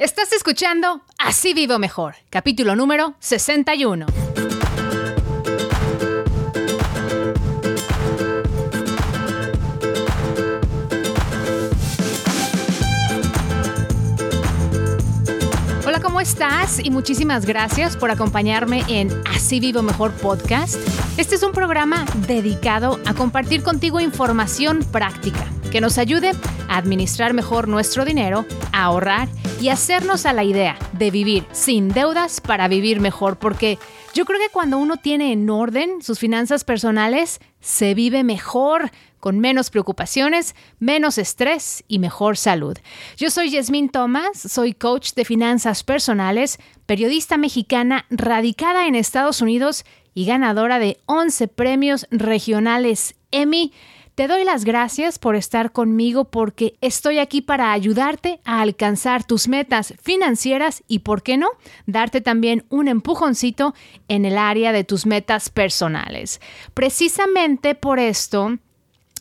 Estás escuchando Así Vivo Mejor, capítulo número 61. Hola, ¿cómo estás? Y muchísimas gracias por acompañarme en Así Vivo Mejor podcast. Este es un programa dedicado a compartir contigo información práctica que nos ayude a administrar mejor nuestro dinero, a ahorrar y hacernos a la idea de vivir sin deudas para vivir mejor, porque yo creo que cuando uno tiene en orden sus finanzas personales, se vive mejor, con menos preocupaciones, menos estrés y mejor salud. Yo soy Yasmín Thomas, soy coach de finanzas personales, periodista mexicana radicada en Estados Unidos y ganadora de 11 premios regionales Emmy te doy las gracias por estar conmigo porque estoy aquí para ayudarte a alcanzar tus metas financieras y, ¿por qué no?, darte también un empujoncito en el área de tus metas personales. Precisamente por esto,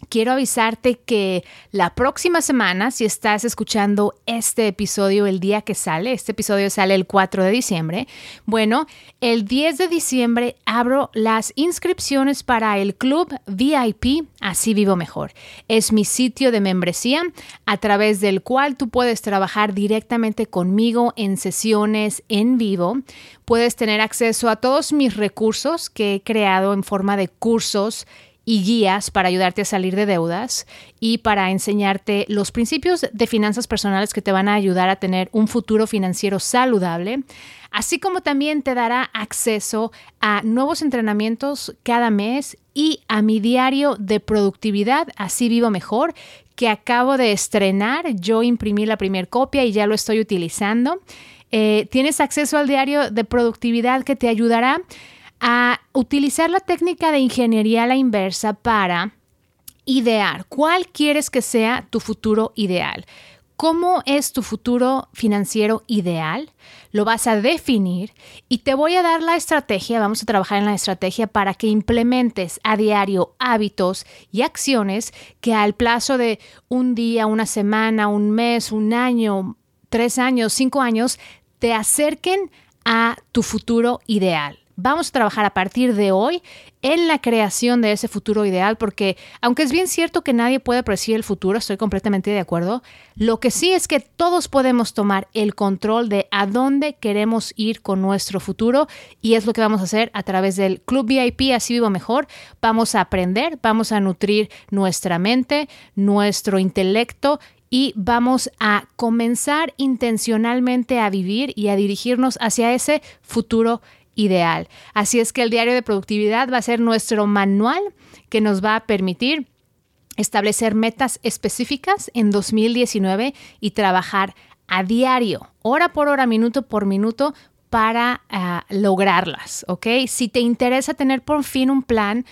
quiero avisarte que la próxima semana, si estás escuchando este episodio el día que sale, este episodio sale el 4 de diciembre, bueno, el 10 de diciembre abro las inscripciones para el club VIP Así Vivo Mejor. Es mi sitio de membresía a través del cual tú puedes trabajar directamente conmigo en sesiones en vivo. Puedes tener acceso a todos mis recursos que he creado en forma de cursos y guías para ayudarte a salir de deudas y para enseñarte los principios de finanzas personales que te van a ayudar a tener un futuro financiero saludable, así como también te dará acceso a nuevos entrenamientos cada mes y a mi diario de productividad, así vivo mejor, que acabo de estrenar. Yo imprimí la primera copia y ya lo estoy utilizando. Eh, tienes acceso al diario de productividad que te ayudará a utilizar la técnica de ingeniería a la inversa para idear cuál quieres que sea tu futuro ideal. ¿Cómo es tu futuro financiero ideal? Lo vas a definir y te voy a dar la estrategia, vamos a trabajar en la estrategia para que implementes a diario hábitos y acciones que al plazo de un día, una semana, un mes, un año, tres años, cinco años, te acerquen a tu futuro ideal. Vamos a trabajar a partir de hoy en la creación de ese futuro ideal, porque aunque es bien cierto que nadie puede predecir el futuro, estoy completamente de acuerdo, lo que sí es que todos podemos tomar el control de a dónde queremos ir con nuestro futuro y es lo que vamos a hacer a través del Club VIP, así vivo mejor. Vamos a aprender, vamos a nutrir nuestra mente, nuestro intelecto y vamos a comenzar intencionalmente a vivir y a dirigirnos hacia ese futuro ideal. Así es que el diario de productividad va a ser nuestro manual que nos va a permitir establecer metas específicas en 2019 y trabajar a diario, hora por hora, minuto por minuto, para ah, lograrlas, ¿ok? Si te interesa tener por fin un plan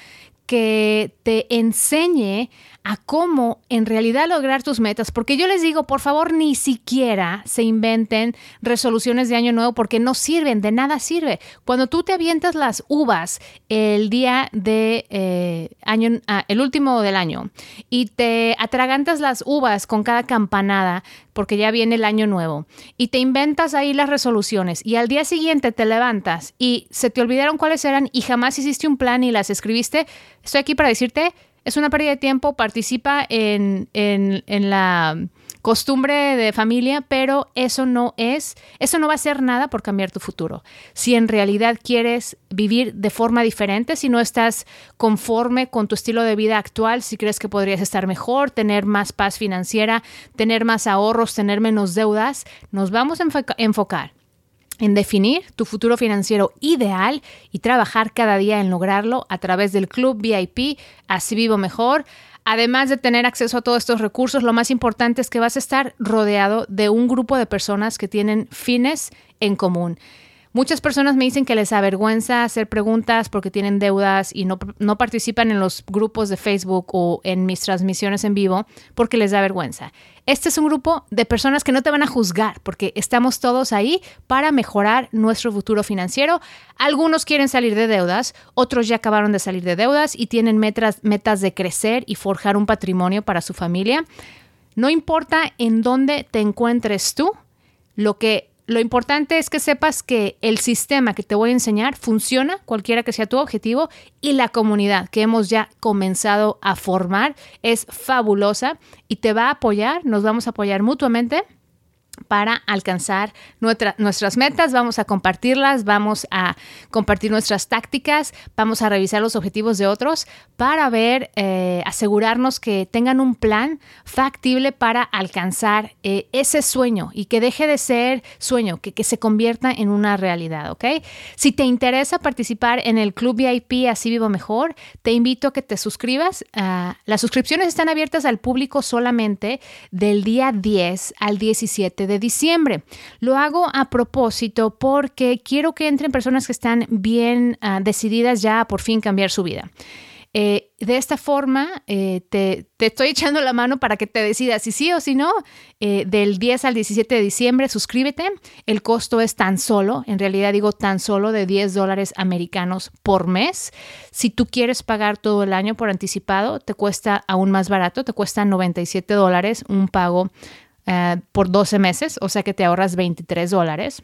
que te enseñe a cómo en realidad lograr tus metas, porque yo les digo, por favor, ni siquiera se inventen resoluciones de año nuevo porque no sirven, de nada sirve. Cuando tú te avientas las uvas el día de eh, año, ah, el último del año, y te atragantas las uvas con cada campanada, porque ya viene el año nuevo, y te inventas ahí las resoluciones, y al día siguiente te levantas y se te olvidaron cuáles eran y jamás hiciste un plan y las escribiste, estoy aquí para decirte es una pérdida de tiempo, participa en, la costumbre de familia, pero eso no es, eso no va a hacer nada por cambiar tu futuro. Si en realidad quieres vivir de forma diferente, si no estás conforme con tu estilo de vida actual, si crees que podrías estar mejor, tener más paz financiera, tener más ahorros, tener menos deudas, nos vamos a enfocar en definir tu futuro financiero ideal y trabajar cada día en lograrlo a través del Club VIP, así vivo mejor. Además de tener acceso a todos estos recursos, lo más importante es que vas a estar rodeado de un grupo de personas que tienen fines en común. Muchas personas me dicen que les avergüenza hacer preguntas porque tienen deudas y no, no, participan en los grupos de Facebook o en mis transmisiones en vivo porque les da vergüenza. Este es un grupo de personas que no te van a juzgar porque estamos todos ahí para mejorar nuestro futuro financiero. Algunos quieren salir de deudas, otros ya acabaron de salir de deudas y tienen metas, metas de crecer y forjar un patrimonio para su familia. No importa en dónde te encuentres tú, Lo que lo importante es que sepas que el sistema que te voy a enseñar funciona, cualquiera que sea tu objetivo, y la comunidad que hemos ya comenzado a formar es fabulosa y te va a apoyar, nos vamos a apoyar mutuamente para alcanzar nuestras metas, vamos a compartirlas, vamos a compartir nuestras tácticas, vamos a revisar los objetivos de otros para ver, eh, asegurarnos que tengan un plan factible para alcanzar eh, ese sueño y que deje de ser sueño, que, que, se convierta en una realidad, ¿ok? Si te interesa participar en el Club VIP Así Vivo Mejor, te invito a que te suscribas. Ah, las suscripciones están abiertas al público solamente del día 10 al 17 de diciembre. Lo hago a propósito porque quiero que entren personas que están bien ah, decididas ya a por fin cambiar su vida. Eh, de esta forma, eh, te, estoy echando la mano para que te decidas si sí o si no. Eh, del 10 al 17 de diciembre, suscríbete. El costo es tan solo, en realidad digo tan solo, de 10 dólares americanos por mes. Si tú quieres pagar todo el año por anticipado, te cuesta aún más barato, te cuesta 97 dólares un pago eh, por 12 meses, o sea que te ahorras 23 dólares.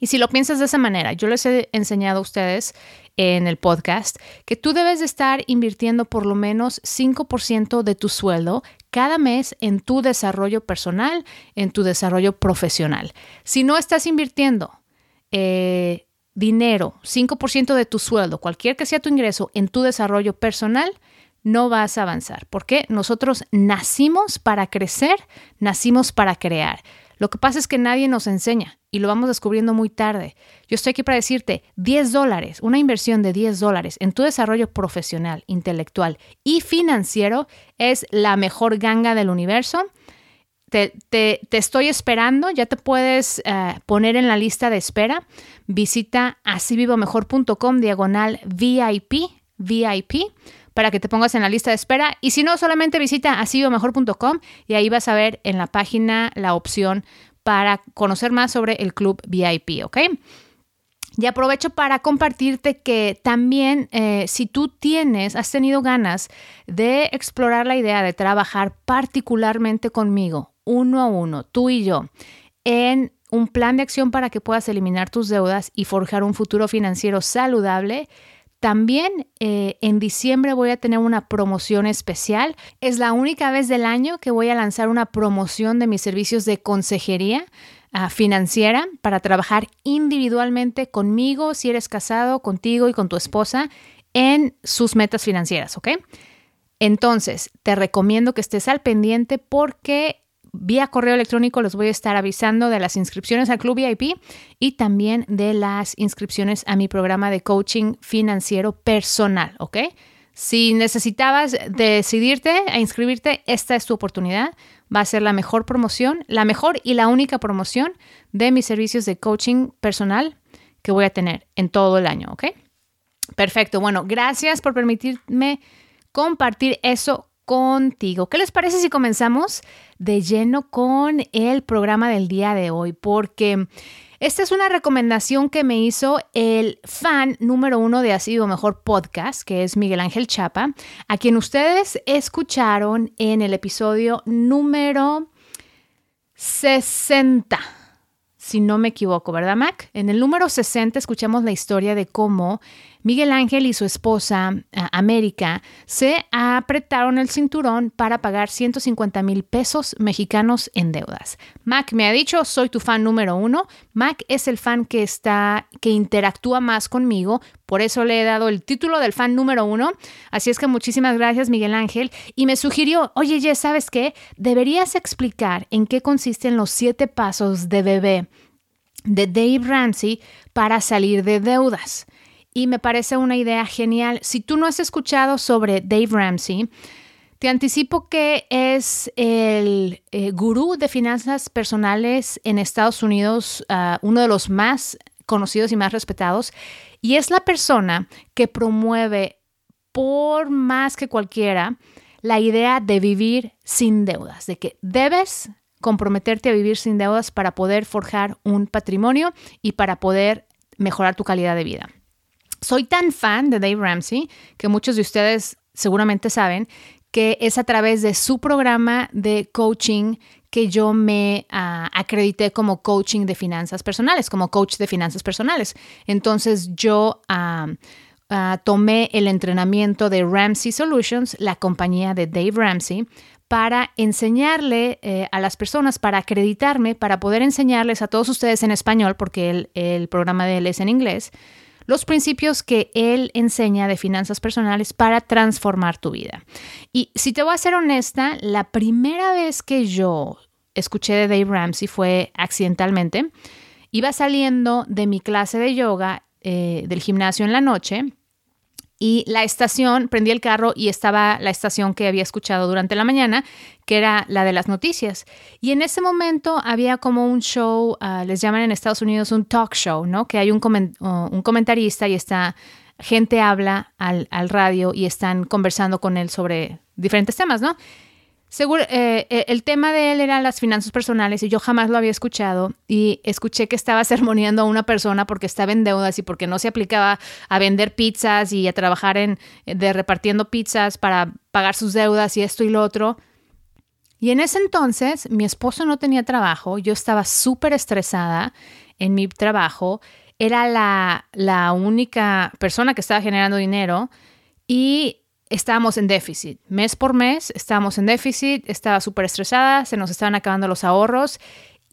Y si lo piensas de esa manera, yo les he enseñado a ustedes en el podcast que tú debes de estar invirtiendo por lo menos 5% de tu sueldo cada mes en tu desarrollo personal, en tu desarrollo profesional. Si no estás invirtiendo eh, dinero, 5% de tu sueldo, cualquier que sea tu ingreso, en tu desarrollo personal, no vas a avanzar. Porque nosotros nacimos para crecer, nacimos para crear. Lo que pasa es que nadie nos enseña y lo vamos descubriendo muy tarde. Yo estoy aquí para decirte, 10 dólares, una inversión de 10 dólares en tu desarrollo profesional, intelectual y financiero es la mejor ganga del universo. Te, estoy esperando, ya te puedes eh, poner en la lista de espera. Visita asivivomejor.com diagonal VIP, VIP para que te pongas en la lista de espera. Y si no, solamente visita asivomejor.com y ahí vas a ver en la página la opción para conocer más sobre el club VIP, ¿ok? Y aprovecho para compartirte que también eh, si tú tienes, has tenido ganas de explorar la idea de trabajar particularmente conmigo, uno a uno, tú y yo, en un plan de acción para que puedas eliminar tus deudas y forjar un futuro financiero saludable, también eh, en diciembre voy a tener una promoción especial. Es la única vez del año que voy a lanzar una promoción de mis servicios de consejería ah, financiera para trabajar individualmente conmigo, si eres casado, contigo y con tu esposa en sus metas financieras, ¿ok? Entonces, te recomiendo que estés al pendiente porque vía correo electrónico les voy a estar avisando de las inscripciones al Club VIP y también de las inscripciones a mi programa de coaching financiero personal, ¿ok? Si necesitabas decidirte a inscribirte, esta es tu oportunidad. Va a ser la mejor promoción, la mejor y la única promoción de mis servicios de coaching personal que voy a tener en todo el año, ¿ok? Perfecto. Bueno, gracias por permitirme compartir eso contigo. ¿Qué les parece si comenzamos de lleno con el programa del día de hoy? Porque esta es una recomendación que me hizo el fan número uno de Así o Mejor Podcast, que es Miguel Ángel Chapa, a quien ustedes escucharon en el episodio número 60 si no me equivoco, ¿verdad, Mac? En el número 60 escuchamos la historia de cómo Miguel Ángel y su esposa, América, se apretaron el cinturón para pagar 150 mil pesos mexicanos en deudas. Mac me ha dicho, soy tu fan número uno. Mac es el fan que está, que interactúa más conmigo, por eso le he dado el título del fan número uno. Así es que muchísimas gracias, Miguel Ángel. Y me sugirió, oye, Jess, ¿sabes qué? Deberías explicar en qué consisten los siete pasos de bebé de Dave Ramsey para salir de deudas y me parece una idea genial. Si tú no has escuchado sobre Dave Ramsey, te anticipo que es el eh, gurú de finanzas personales en Estados Unidos, ah, uno de los más conocidos y más respetados, y es la persona que promueve por más que cualquiera la idea de vivir sin deudas, de que debes comprometerte a vivir sin deudas para poder forjar un patrimonio y para poder mejorar tu calidad de vida. Soy tan fan de Dave Ramsey que muchos de ustedes seguramente saben que es a través de su programa de coaching que yo me ah, acredité como coaching de finanzas personales, como coach de finanzas personales. Entonces yo ah, ah, tomé el entrenamiento de Ramsey Solutions, la compañía de Dave Ramsey, para enseñarle eh, a las personas, para acreditarme, para poder enseñarles a todos ustedes en español, porque el, el programa de él es en inglés, los principios que él enseña de finanzas personales para transformar tu vida. Y si te voy a ser honesta, la primera vez que yo escuché de Dave Ramsey fue accidentalmente. Iba saliendo de mi clase de yoga eh, del gimnasio en la noche y la estación, prendí el carro y estaba la estación que había escuchado durante la mañana, que era la de las noticias. Y en ese momento había como un show, ah, les llaman en Estados Unidos un talk show, ¿no? Que hay un, un comentarista y está, gente habla al, al radio y están conversando con él sobre diferentes temas, ¿no? Seguro, eh, eh, el tema de él era las finanzas personales y yo jamás lo había escuchado y escuché que estaba sermoneando a una persona porque estaba en deudas y porque no se aplicaba a vender pizzas y a trabajar en de repartiendo pizzas para pagar sus deudas y esto y lo otro. Y en ese entonces mi esposo no tenía trabajo, yo estaba súper estresada en mi trabajo, era la, la única persona que estaba generando dinero y estábamos en déficit. Mes por mes estábamos en déficit, estaba súper estresada, se nos estaban acabando los ahorros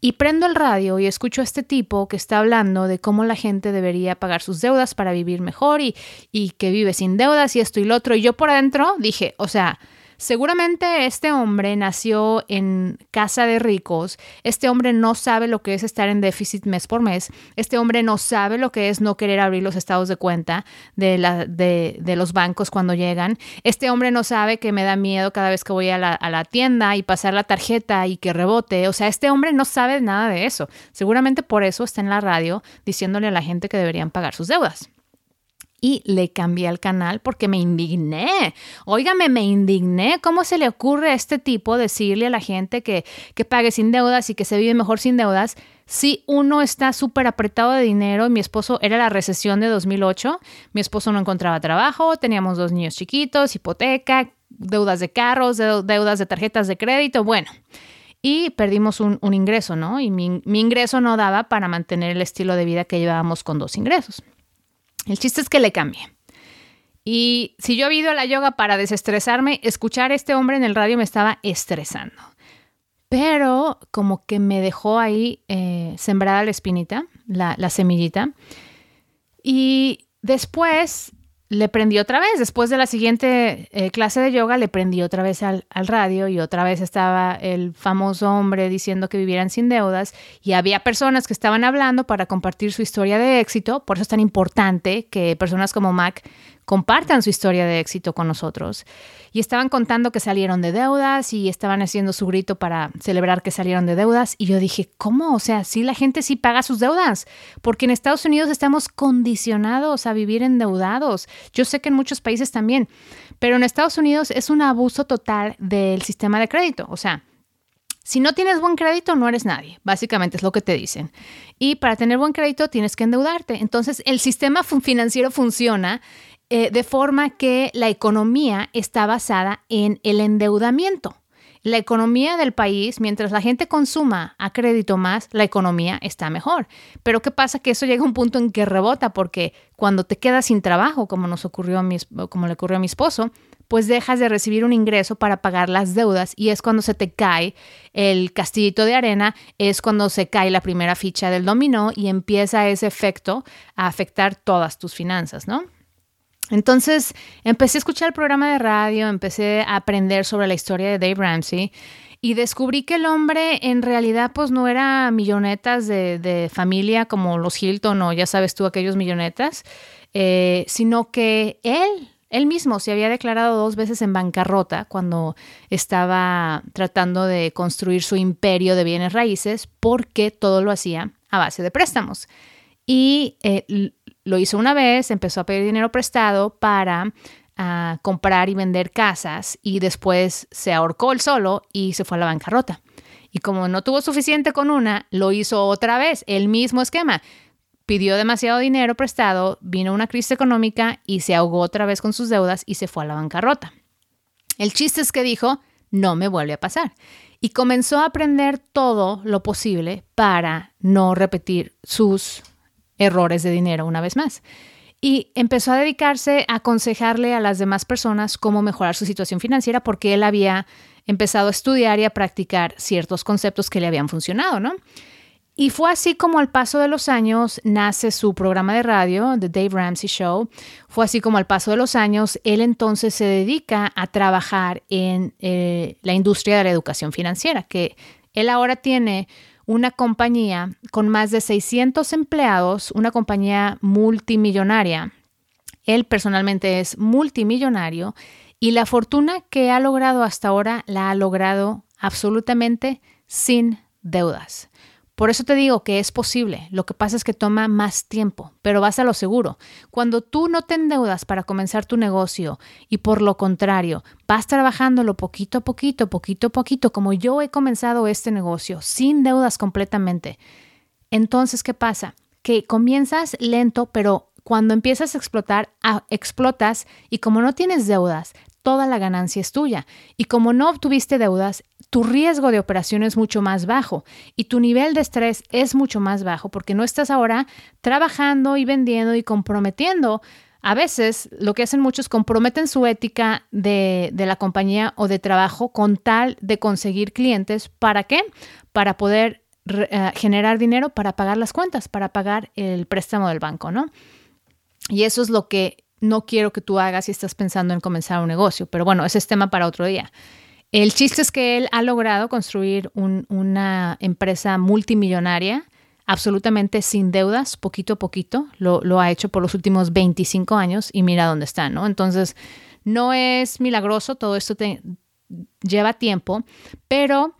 y prendo el radio y escucho a este tipo que está hablando de cómo la gente debería pagar sus deudas para vivir mejor y, y que vive sin deudas y esto y lo otro. Y yo por adentro dije, o sea, Seguramente este hombre nació en casa de ricos, este hombre no sabe lo que es estar en déficit mes por mes, este hombre no sabe lo que es no querer abrir los estados de cuenta de, la, de, de los bancos cuando llegan, este hombre no sabe que me da miedo cada vez que voy a la, a la tienda y pasar la tarjeta y que rebote, o sea, este hombre no sabe nada de eso, seguramente por eso está en la radio diciéndole a la gente que deberían pagar sus deudas y le cambié al canal porque me indigné. Óigame, me indigné. ¿Cómo se le ocurre a este tipo decirle a la gente que, que pague sin deudas y que se vive mejor sin deudas? Si uno está súper apretado de dinero, mi esposo era la recesión de 2008, mi esposo no encontraba trabajo, teníamos dos niños chiquitos, hipoteca, deudas de carros, deudas de tarjetas de crédito, bueno y perdimos un, ingreso, ¿no? Y mi, mi, ingreso no daba para mantener el estilo de vida que llevábamos con dos ingresos. El chiste es que le cambié. Y si yo he ido a la yoga para desestresarme, escuchar a este hombre en el radio me estaba estresando. Pero como que me dejó ahí eh, sembrada la espinita, la, semillita. Y después le prendí otra vez. Después de la siguiente eh, clase de yoga, le prendí otra vez al, al, radio y otra vez estaba el famoso hombre diciendo que vivieran sin deudas y había personas que estaban hablando para compartir su historia de éxito. Por eso es tan importante que personas como Mac compartan su historia de éxito con nosotros. Y estaban contando que salieron de deudas y estaban haciendo su grito para celebrar que salieron de deudas. Y yo dije, ¿cómo? O sea, sí, la gente sí paga sus deudas, porque en Estados Unidos estamos condicionados a vivir endeudados. Yo sé que en muchos países también, pero en Estados Unidos es un abuso total del sistema de crédito. O sea, si no tienes buen crédito, no eres nadie. Básicamente es lo que te dicen. Y para tener buen crédito tienes que endeudarte. Entonces, el sistema financiero funciona eh, de forma que la economía está basada en el endeudamiento. La economía del país, mientras la gente consuma a crédito más, la economía está mejor. Pero ¿qué pasa? Que eso llega a un punto en que rebota porque cuando te quedas sin trabajo, como nos ocurrió a mi, como le ocurrió a mi esposo, pues dejas de recibir un ingreso para pagar las deudas y es cuando se te cae el castillito de arena, es cuando se cae la primera ficha del dominó y empieza ese efecto a afectar todas tus finanzas, ¿no? Entonces empecé a escuchar el programa de radio, empecé a aprender sobre la historia de Dave Ramsey y descubrí que el hombre en realidad pues no era millonetas de, familia como los Hilton o ya sabes tú aquellos millonetas, eh, sino que él, él mismo se había declarado dos veces en bancarrota cuando estaba tratando de construir su imperio de bienes raíces porque todo lo hacía a base de préstamos. Y eh, lo hizo una vez, empezó a pedir dinero prestado para ah, comprar y vender casas y después se ahorcó el solo y se fue a la bancarrota. Y como no tuvo suficiente con una, lo hizo otra vez, el mismo esquema. Pidió demasiado dinero prestado, vino una crisis económica y se ahogó otra vez con sus deudas y se fue a la bancarrota. El chiste es que dijo, no me vuelve a pasar. y comenzó a aprender todo lo posible para no repetir sus errores de dinero una vez más. Y empezó a dedicarse a aconsejarle a las demás personas cómo mejorar su situación financiera porque él había empezado a estudiar y a practicar ciertos conceptos que le habían funcionado, ¿no? Y fue así como al paso de los años nace su programa de radio, The Dave Ramsey Show. Fue así como al paso de los años él entonces se dedica a trabajar en eh, la industria de la educación financiera, que él ahora tiene una compañía con más de 600 empleados, una compañía multimillonaria. Él personalmente es multimillonario y la fortuna que ha logrado hasta ahora la ha logrado absolutamente sin deudas. Por eso te digo que es posible. Lo que pasa es que toma más tiempo, pero vas a lo seguro. Cuando tú no te endeudas para comenzar tu negocio y por lo contrario, vas trabajándolo poquito a poquito, poquito a poquito, como yo he comenzado este negocio, sin deudas completamente. Entonces, ¿qué pasa? Que comienzas lento, pero cuando empiezas a explotar, explotas y como no tienes deudas, toda la ganancia es tuya. Y como no obtuviste deudas, tu riesgo de operación es mucho más bajo y tu nivel de estrés es mucho más bajo porque no estás ahora trabajando y vendiendo y comprometiendo. A veces lo que hacen muchos comprometen su ética de, la compañía o de trabajo con tal de conseguir clientes. ¿Para qué? Para poder eh, generar dinero para pagar las cuentas, para pagar el préstamo del banco, ¿no? Y eso es lo que no quiero que tú hagas si estás pensando en comenzar un negocio. Pero bueno, ese es tema para otro día. El chiste es que él ha logrado construir una empresa multimillonaria absolutamente sin deudas, poquito a poquito. Lo, ha hecho por los últimos 25 años y mira dónde está, ¿no? Entonces, no es milagroso, todo esto lleva tiempo, pero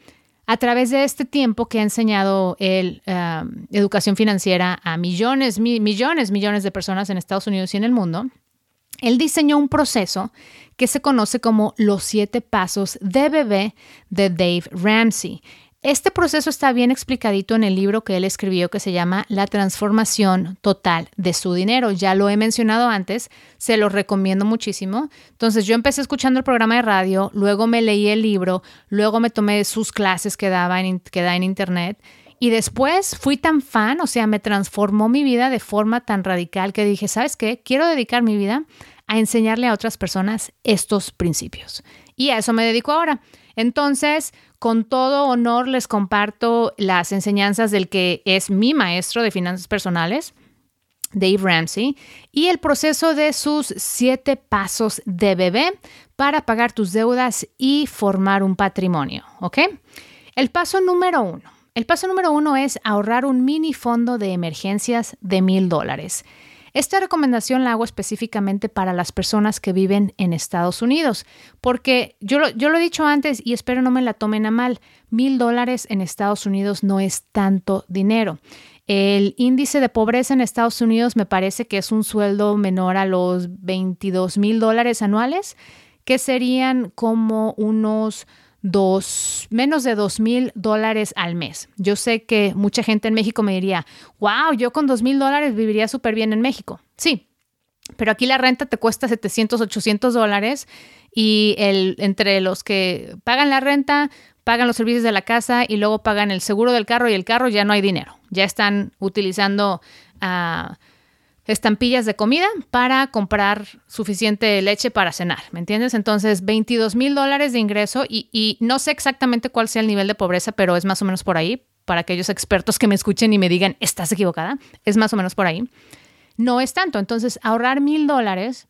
a través de este tiempo que ha enseñado el, um, educación financiera a millones, millones, millones de personas en Estados Unidos y en el mundo, él diseñó un proceso que se conoce como los siete pasos de bebé de Dave Ramsey. Este proceso está bien explicadito en el libro que él escribió que se llama La transformación total de su dinero. Ya lo he mencionado antes, se lo recomiendo muchísimo. Entonces yo empecé escuchando el programa de radio, luego me leí el libro, luego me tomé sus clases que, daba que da en internet y después fui tan fan, o sea, me transformó mi vida de forma tan radical que dije, ¿sabes qué? Quiero dedicar mi vida a enseñarle a otras personas estos principios. Y a eso me dedico ahora. Entonces, con todo honor les comparto las enseñanzas del que es mi maestro de finanzas personales, Dave Ramsey, y el proceso de sus siete pasos de bebé para pagar tus deudas y formar un patrimonio, ¿ok? El paso número uno el paso número uno es ahorrar un mini fondo de emergencias de mil dólares. Esta recomendación la hago específicamente para las personas que viven en Estados Unidos, porque yo lo, he dicho antes y espero no me la tomen a mal, mil dólares en Estados Unidos no es tanto dinero. El índice de pobreza en Estados Unidos me parece que es un sueldo menor a los 22 mil dólares anuales, que serían como unos dos, menos de dos mil dólares al mes. Yo sé que mucha gente en México me diría, wow, yo con dos mil dólares viviría súper bien en México. Sí, pero aquí la renta te cuesta 700, 800 dólares y el, entre los que pagan la renta, pagan los servicios de la casa y luego pagan el seguro del carro y el carro ya no hay dinero. Ya están utilizando... Uh, estampillas de comida para comprar suficiente leche para cenar, ¿me entiendes? Entonces, 22 mil dólares de ingreso y, no sé exactamente cuál sea el nivel de pobreza, pero es más o menos por ahí, para aquellos expertos que me escuchen y me digan, estás equivocada, es más o menos por ahí. No es tanto, entonces ahorrar mil dólares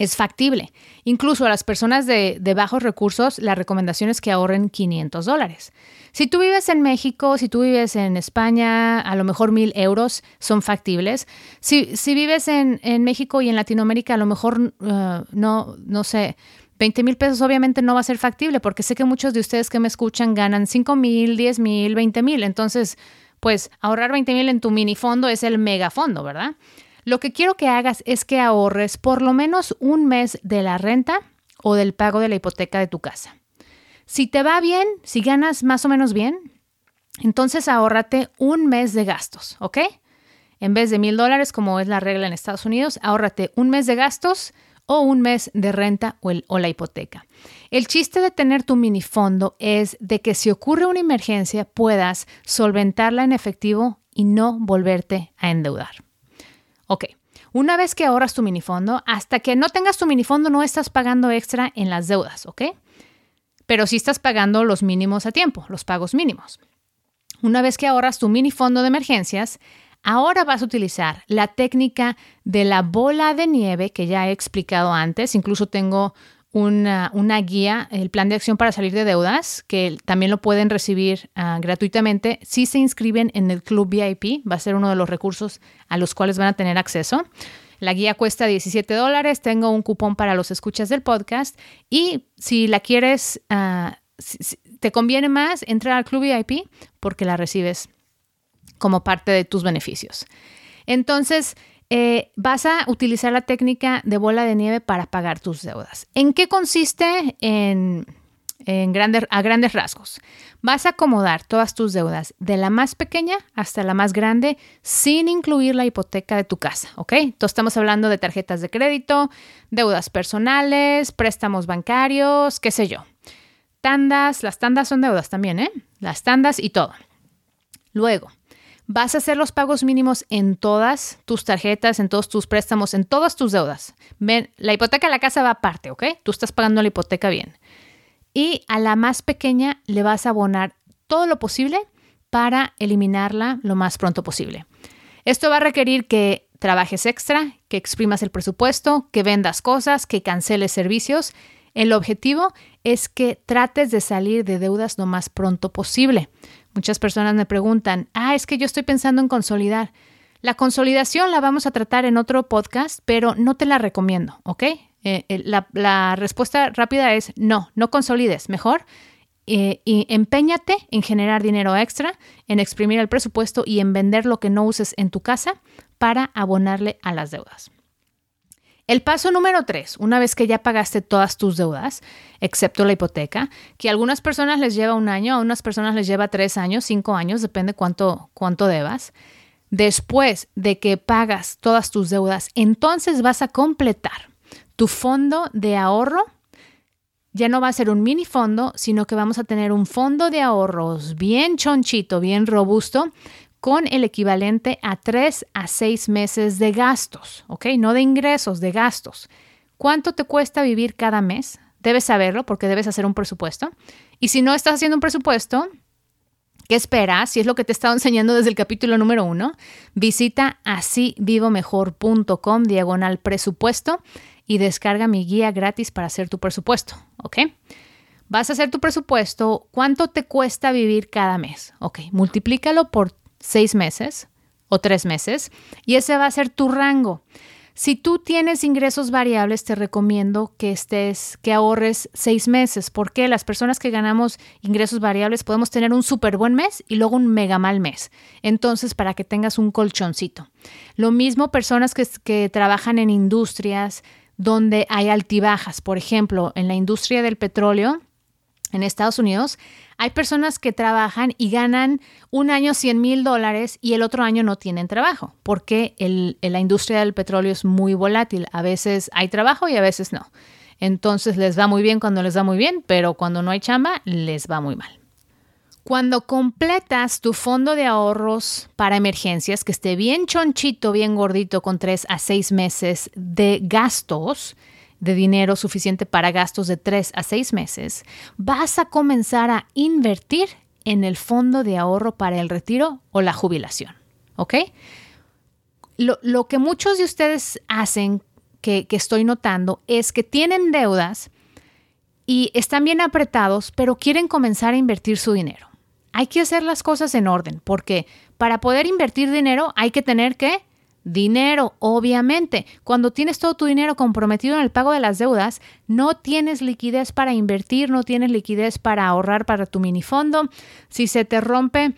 es factible. Incluso a las personas de, bajos recursos, la recomendación es que ahorren 500 dólares. Si tú vives en México, si tú vives en España, a lo mejor mil euros son factibles. Si, si vives en, en, México y en Latinoamérica, a lo mejor uh, no, no sé, 20 mil pesos obviamente no va a ser factible porque sé que muchos de ustedes que me escuchan ganan 5 mil, 10 mil, 20 mil. Entonces, pues ahorrar 20 mil en tu mini fondo es el mega fondo, ¿verdad? Lo que quiero que hagas es que ahorres por lo menos un mes de la renta o del pago de la hipoteca de tu casa. Si te va bien, si ganas más o menos bien, entonces ahórrate un mes de gastos, ¿ok? En vez de mil dólares, como es la regla en Estados Unidos, ahórrate un mes de gastos o un mes de renta o, o la hipoteca. El chiste de tener tu minifondo es de que si ocurre una emergencia puedas solventarla en efectivo y no volverte a endeudar. Ok, una vez que ahorras tu minifondo, hasta que no tengas tu minifondo no estás pagando extra en las deudas, ¿ok? Pero sí estás pagando los mínimos a tiempo, los pagos mínimos. Una vez que ahorras tu minifondo de emergencias, ahora vas a utilizar la técnica de la bola de nieve que ya he explicado antes. Incluso tengo una, guía, el plan de acción para salir de deudas, que también lo pueden recibir ah, gratuitamente si se inscriben en el Club VIP. Va a ser uno de los recursos a los cuales van a tener acceso. La guía cuesta 17 dólares, tengo un cupón para los escuchas del podcast y si la quieres, ah, te conviene más entrar al Club VIP porque la recibes como parte de tus beneficios. Entonces, eh, vas a utilizar la técnica de bola de nieve para pagar tus deudas. ¿En qué consiste? En, a grandes rasgos. Vas a acomodar todas tus deudas de la más pequeña hasta la más grande sin incluir la hipoteca de tu casa, ¿ok? Entonces estamos hablando de tarjetas de crédito, deudas personales, préstamos bancarios, qué sé yo. Tandas, las tandas son deudas también, ¿eh? Las tandas y todo. Luego, Vas a hacer los pagos mínimos en todas tus tarjetas, en todos tus préstamos, en todas tus deudas. Ven, la hipoteca de la casa va aparte, ¿ok? Tú estás pagando la hipoteca bien. Y a la más pequeña le vas a abonar todo lo posible para eliminarla lo más pronto posible. Esto va a requerir que trabajes extra, que exprimas el presupuesto, que vendas cosas, que canceles servicios. El objetivo es que trates de salir de deudas lo más pronto posible. Muchas personas me preguntan, ah, es que yo estoy pensando en consolidar. La consolidación la vamos a tratar en otro podcast, pero no te la recomiendo, ¿ok? Eh, la, respuesta rápida es no, no consolides, mejor eh, y empeñate en generar dinero extra, en exprimir el presupuesto y en vender lo que no uses en tu casa para abonarle a las deudas. El paso número tres, una vez que ya pagaste todas tus deudas, excepto la hipoteca, que a algunas personas les lleva un año, a unas personas les lleva tres años, cinco años, depende cuánto, cuánto debas. Después de que pagas todas tus deudas, entonces vas a completar tu fondo de ahorro. Ya no va a ser un mini fondo, sino que vamos a tener un fondo de ahorros bien chonchito, bien robusto, con el equivalente a tres a seis meses de gastos, ¿ok? No de ingresos, de gastos. ¿Cuánto te cuesta vivir cada mes? Debes saberlo porque debes hacer un presupuesto. Y si no estás haciendo un presupuesto, ¿qué esperas? Si es lo que te he estado enseñando desde el capítulo número uno, visita asívivomejor.com diagonal presupuesto y descarga mi guía gratis para hacer tu presupuesto, ¿ok? Vas a hacer tu presupuesto, ¿cuánto te cuesta vivir cada mes? Ok, multiplícalo por seis meses o tres meses y ese va a ser tu rango. Si tú tienes ingresos variables, te recomiendo que estés, que ahorres seis meses, porque las personas que ganamos ingresos variables podemos tener un súper buen mes y luego un mega mal mes. Entonces, para que tengas un colchoncito. Lo mismo personas que, que trabajan en industrias donde hay altibajas. Por ejemplo, en la industria del petróleo, en Estados Unidos, hay personas que trabajan y ganan un año 100 mil dólares y el otro año no tienen trabajo, porque la industria del petróleo es muy volátil. A veces hay trabajo y a veces no. Entonces les va muy bien cuando les va muy bien, pero cuando no hay chamba, les va muy mal. Cuando completas tu fondo de ahorros para emergencias, que esté bien chonchito, bien gordito, con tres a seis meses de gastos, de dinero suficiente para gastos de tres a seis meses, vas a comenzar a invertir en el fondo de ahorro para el retiro o la jubilación. ¿Ok? Lo, que muchos de ustedes hacen, que, que estoy notando, es que tienen deudas y están bien apretados, pero quieren comenzar a invertir su dinero. Hay que hacer las cosas en orden, porque para poder invertir dinero hay que tener que Dinero, obviamente. Cuando tienes todo tu dinero comprometido en el pago de las deudas, no tienes liquidez para invertir, no tienes liquidez para ahorrar para tu minifondo. Si se te rompe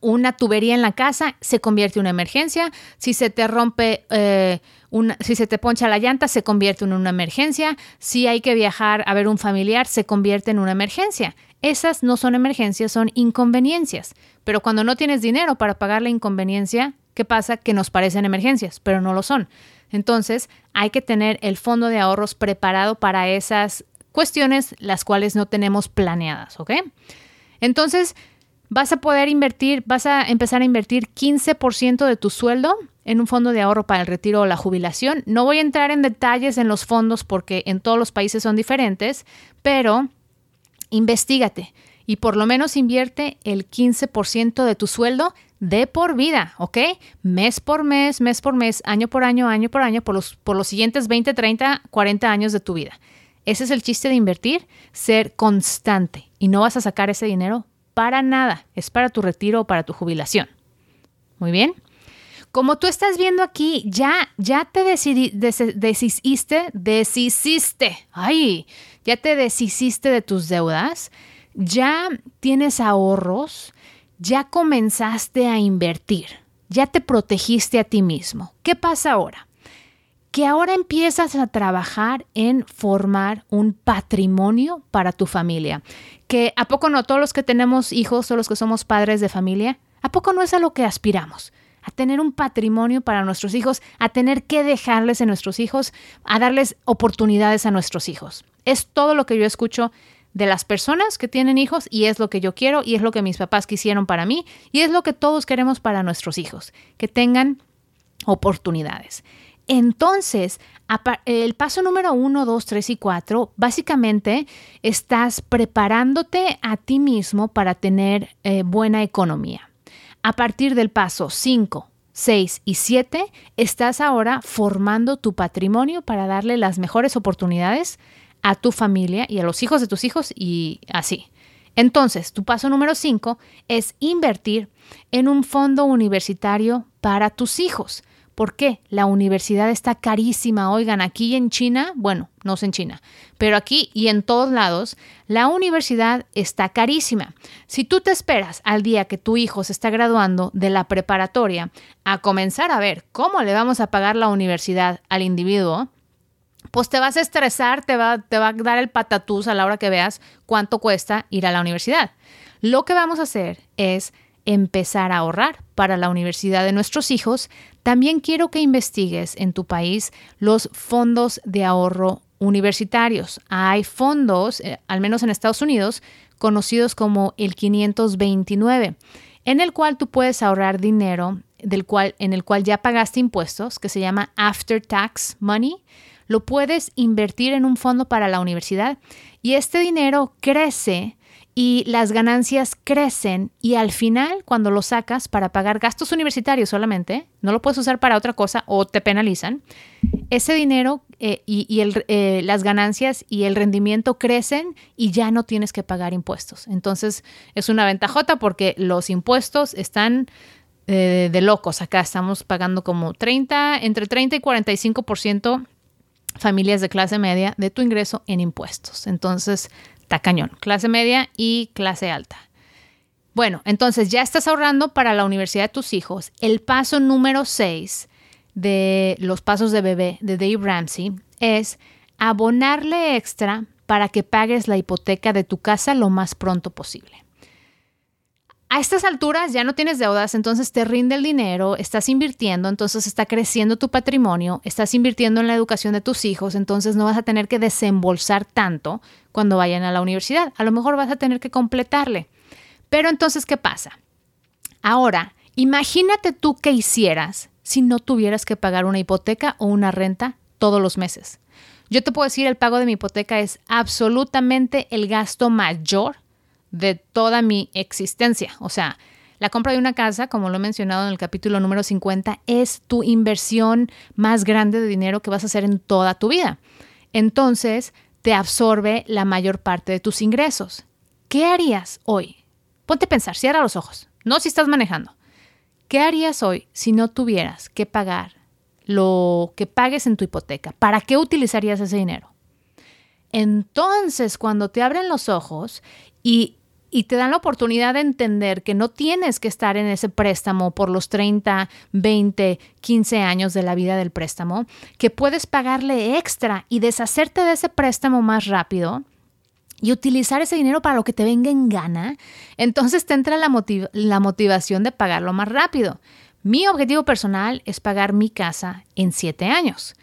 una tubería en la casa, se convierte en una emergencia. Si se te rompe, eh, una, si se te poncha la llanta, se convierte en una emergencia. Si hay que viajar a ver un familiar, se convierte en una emergencia. Esas no son emergencias, son inconveniencias. Pero cuando no tienes dinero para pagar la inconveniencia, ¿Qué pasa? Que nos parecen emergencias, pero no lo son. Entonces, hay que tener el fondo de ahorros preparado para esas cuestiones las cuales no tenemos planeadas, ¿ok? Entonces, vas a poder invertir, vas a empezar a invertir 15% de tu sueldo en un fondo de ahorro para el retiro o la jubilación. No voy a entrar en detalles en los fondos porque en todos los países son diferentes, pero investigate y por lo menos invierte el 15% de tu sueldo de por vida, ¿ok? Mes por mes, mes por mes, año por año, año por año, por los, por los siguientes 20, 30, 40 años de tu vida. Ese es el chiste de invertir, ser constante y no vas a sacar ese dinero para nada, es para tu retiro o para tu jubilación. Muy bien. Como tú estás viendo aquí, ya, ya te decidí, deshiciste, ay, ya te deshiciste de tus deudas, ya tienes ahorros, ya comenzaste a invertir, ya te protegiste a ti mismo. ¿Qué pasa ahora? Que ahora empiezas a trabajar en formar un patrimonio para tu familia. Que a poco no, todos los que tenemos hijos o los que somos padres de familia, ¿a poco no es a lo que aspiramos? a tener un patrimonio para nuestros hijos, a tener que dejarles a nuestros hijos, a darles oportunidades a nuestros hijos. Es todo lo que yo escucho de las personas que tienen hijos y es lo que yo quiero y es lo que mis papás quisieron para mí y es lo que todos queremos para nuestros hijos, que tengan oportunidades. Entonces, el paso número uno, dos, tres y cuatro, básicamente estás preparándote a ti mismo para tener eh, buena economía. A partir del paso 5, 6 y 7, estás ahora formando tu patrimonio para darle las mejores oportunidades a tu familia y a los hijos de tus hijos y así. Entonces, tu paso número 5 es invertir en un fondo universitario para tus hijos. ¿Por qué? La universidad está carísima. Oigan, aquí en China, bueno, no sé en China, pero aquí y en todos lados, la universidad está carísima. Si tú te esperas al día que tu hijo se está graduando de la preparatoria a comenzar a ver cómo le vamos a pagar la universidad al individuo, pues te vas a estresar, te va, te va a dar el patatús a la hora que veas cuánto cuesta ir a la universidad. Lo que vamos a hacer es empezar a ahorrar para la universidad de nuestros hijos. También quiero que investigues en tu país los fondos de ahorro universitarios. Hay fondos, eh, al menos en Estados Unidos, conocidos como el 529, en el cual tú puedes ahorrar dinero del cual, en el cual ya pagaste impuestos, que se llama After Tax Money lo puedes invertir en un fondo para la universidad y este dinero crece y las ganancias crecen y al final cuando lo sacas para pagar gastos universitarios solamente, no lo puedes usar para otra cosa o te penalizan, ese dinero eh, y, eh, las ganancias y el rendimiento crecen y ya no tienes que pagar impuestos. Entonces es una ventajota porque los impuestos están eh, de locos. Acá estamos pagando como 30, entre 30 y 45% familias de clase media de tu ingreso en impuestos. Entonces, tacañón, clase media y clase alta. Bueno, entonces ya estás ahorrando para la universidad de tus hijos. El paso número 6 de los pasos de bebé de Dave Ramsey es abonarle extra para que pagues la hipoteca de tu casa lo más pronto posible a estas alturas ya no tienes deudas, entonces te rinde el dinero, estás invirtiendo, entonces está creciendo tu patrimonio, estás invirtiendo en la educación de tus hijos, entonces no vas a tener que desembolsar tanto cuando vayan a la universidad. A lo mejor vas a tener que completarle. Pero entonces, ¿qué pasa? Ahora, imagínate tú qué hicieras si no tuvieras que pagar una hipoteca o una renta todos los meses. Yo te puedo decir, el pago de mi hipoteca es absolutamente el gasto mayor de toda mi existencia. O sea, la compra de una casa, como lo he mencionado en el capítulo número 50, es tu inversión más grande de dinero que vas a hacer en toda tu vida. Entonces, te absorbe la mayor parte de tus ingresos. ¿Qué harías hoy? Ponte a pensar, cierra los ojos, no si estás manejando. ¿Qué harías hoy si no tuvieras que pagar lo que pagues en tu hipoteca? ¿Para qué utilizarías ese dinero? Entonces, cuando te abren los ojos y y te dan la oportunidad de entender que no tienes que estar en ese préstamo por los 30, 20, 15 años de la vida del préstamo, que puedes pagarle extra y deshacerte de ese préstamo más rápido y utilizar ese dinero para lo que te venga en gana, entonces te entra la, la motivación de pagarlo más rápido. Mi objetivo personal es pagar mi casa en 7 años.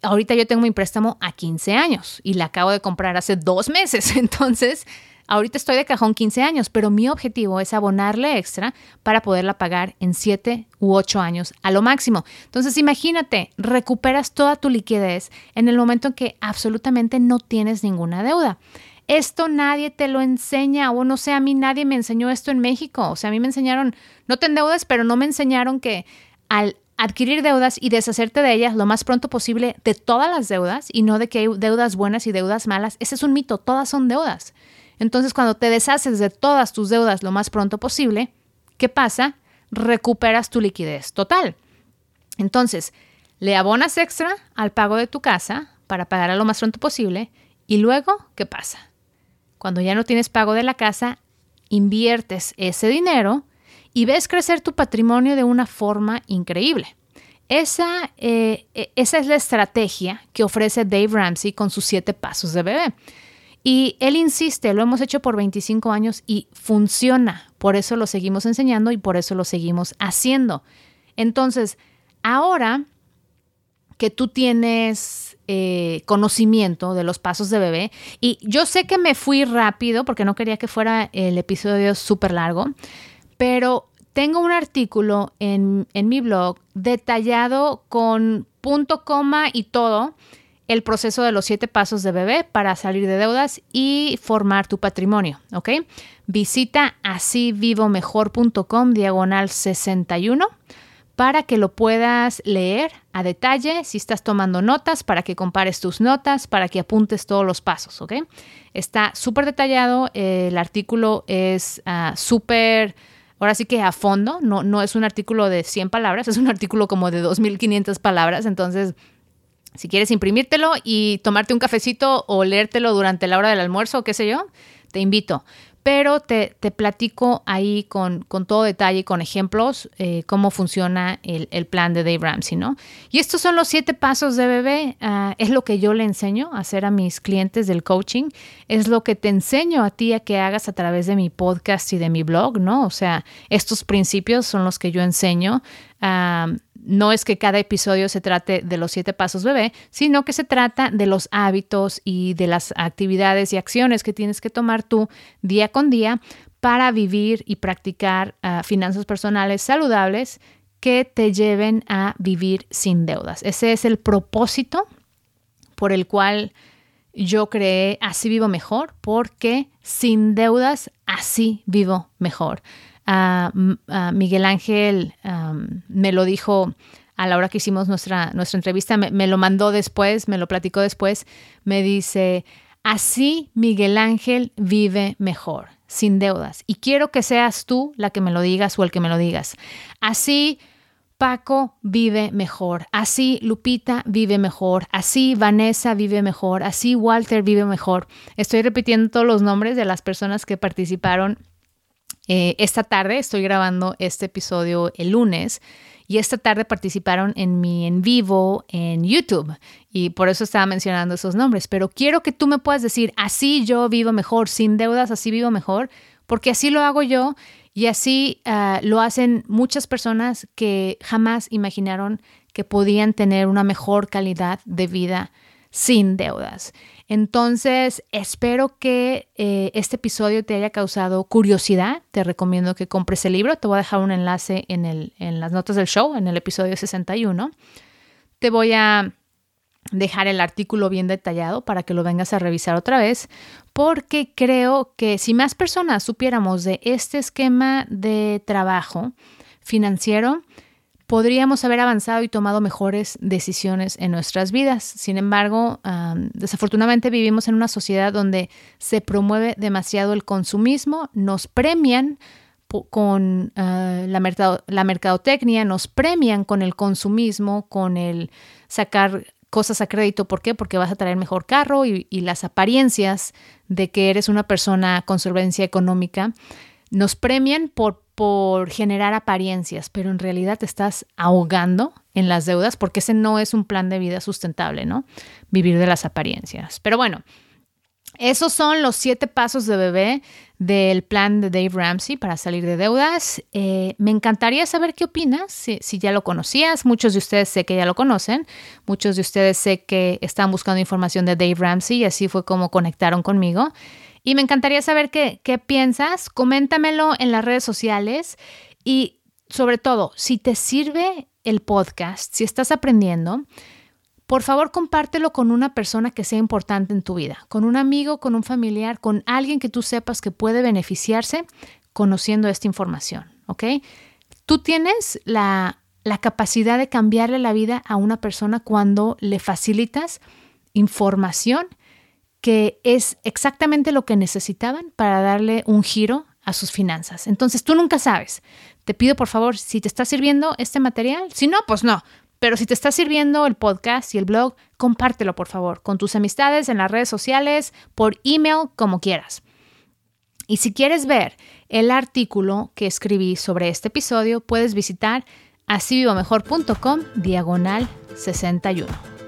Ahorita yo tengo mi préstamo a 15 años y la acabo de comprar hace dos meses. Entonces, ahorita estoy de cajón 15 años, pero mi objetivo es abonarle extra para poderla pagar en 7 u 8 años a lo máximo. Entonces, imagínate, recuperas toda tu liquidez en el momento en que absolutamente no tienes ninguna deuda. Esto nadie te lo enseña, o no sé, a mí nadie me enseñó esto en México. O sea, a mí me enseñaron, no te endeudas, pero no me enseñaron que al adquirir deudas y deshacerte de ellas lo más pronto posible de todas las deudas y no de que hay deudas buenas y deudas malas, ese es un mito, todas son deudas. Entonces, cuando te deshaces de todas tus deudas lo más pronto posible, ¿qué pasa? Recuperas tu liquidez total. Entonces, le abonas extra al pago de tu casa para pagar lo más pronto posible y luego, ¿qué pasa? Cuando ya no tienes pago de la casa, inviertes ese dinero y ves crecer tu patrimonio de una forma increíble. Esa, eh, e, esa es la estrategia que ofrece Dave Ramsey con sus siete pasos de bebé. Y él insiste, lo hemos hecho por 25 años y funciona. Por eso lo seguimos enseñando y por eso lo seguimos haciendo. Entonces, ahora que tú tienes eh, conocimiento de los pasos de bebé. Y yo sé que me fui rápido porque no quería que fuera el episodio súper largo, pero tengo un artículo en, en mi blog detallado con punto, coma y todo el proceso de los siete pasos de bebé para salir de deudas y formar tu patrimonio, ¿ok? Visita asivivomejor.com diagonal 61 para que lo puedas leer a detalle, si estás tomando notas, para que compares tus notas, para que apuntes todos los pasos, ¿ok? Está súper detallado, el artículo es uh, súper, ahora sí que a fondo, no, no es un artículo de 100 palabras, es un artículo como de 2.500 palabras, entonces... Si quieres imprimírtelo y tomarte un cafecito o leértelo durante la hora del almuerzo o qué sé yo, te invito pero te, platico ahí con, todo detalle, con ejemplos, eh, cómo funciona el, plan de Dave Ramsey, ¿no? Y estos son los siete pasos de bebé, ah, es lo que yo le enseño a hacer a mis clientes del coaching, es lo que te enseño a ti a que hagas a través de mi podcast y de mi blog, ¿no? O sea, estos principios son los que yo enseño. Ah, no es que cada episodio se trate de los siete pasos bebé, sino que se trata de los hábitos y de las actividades y acciones que tienes que tomar tú día con día para vivir y practicar ah, finanzas personales saludables que te lleven a vivir sin deudas. Ese es el propósito por el cual yo creé Así vivo mejor, porque sin deudas así vivo mejor. Miguel Ángel me lo dijo a la hora que hicimos nuestra, nuestra entrevista, me, lo mandó después, me lo platicó después, me dice, así Miguel Ángel vive mejor, sin deudas. Y quiero que seas tú la que me lo digas o el que me lo digas. Así Paco vive mejor, así Lupita vive mejor, así Vanessa vive mejor, así Walter vive mejor. Estoy repitiendo todos los nombres de las personas que participaron eh, esta tarde estoy grabando este episodio el lunes y esta tarde participaron en mi en vivo en YouTube y por eso estaba mencionando esos nombres. Pero quiero que tú me puedas decir, así yo vivo mejor, sin deudas, así vivo mejor, porque así lo hago yo y así ah, lo hacen muchas personas que jamás imaginaron que podían tener una mejor calidad de vida sin deudas. Entonces, espero que eh, este episodio te haya causado curiosidad. Te recomiendo que compres el libro. Te voy a dejar un enlace en, el, en las notas del show, en el episodio 61. Te voy a dejar el artículo bien detallado para que lo vengas a revisar otra vez, porque creo que si más personas supiéramos de este esquema de trabajo financiero, podríamos haber avanzado y tomado mejores decisiones en nuestras vidas. Sin embargo, desafortunadamente vivimos en una sociedad donde se promueve demasiado el consumismo, nos premian con ah, la, mercadotecnia, nos premian con el consumismo, con el sacar cosas a crédito. ¿Por qué? Porque vas a traer mejor carro y, y las apariencias de que eres una persona con solvencia económica nos premian por por generar apariencias, pero en realidad te estás ahogando en las deudas porque ese no es un plan de vida sustentable, ¿no? Vivir de las apariencias. Pero bueno, Esos son los siete pasos de bebé del plan de Dave Ramsey para salir de deudas. Eh, me encantaría saber qué opinas, si, si, ya lo conocías. Muchos de ustedes sé que ya lo conocen. Muchos de ustedes sé que están buscando información de Dave Ramsey y así fue como conectaron conmigo. Y me encantaría saber qué, qué piensas. Coméntamelo en las redes sociales y sobre todo, si te sirve el podcast, si estás aprendiendo, por favor compártelo con una persona que sea importante en tu vida, con un amigo, con un familiar, con alguien que tú sepas que puede beneficiarse conociendo esta información, ¿ok? Tú tienes la, la capacidad de cambiarle la vida a una persona cuando le facilitas información que es exactamente lo que necesitaban para darle un giro a sus finanzas. Entonces tú nunca sabes. Te pido por favor, si te está sirviendo este material, si no, pues no, pero si te está sirviendo el podcast y el blog, compártelo por favor con tus amistades en las redes sociales, por email, como quieras. Y si quieres ver el artículo que escribí sobre este episodio, puedes visitar asivivomejor.com diagonal 61.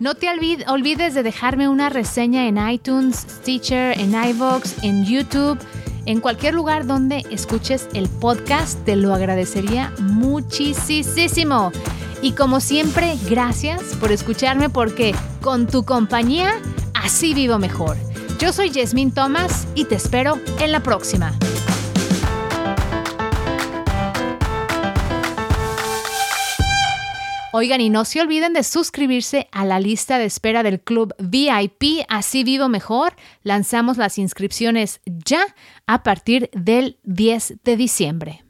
No te olvides de dejarme una reseña en iTunes, Stitcher, en iVoox, en YouTube, en cualquier lugar donde escuches el podcast. Te lo agradecería muchísimo. Y como siempre, gracias por escucharme porque con tu compañía así vivo mejor. Yo soy Yasmín Thomas y te espero en la próxima. Oigan, y no se olviden de suscribirse a la lista de espera del club VIP Así Vivo Mejor. Lanzamos las inscripciones ya a partir del 10 de diciembre.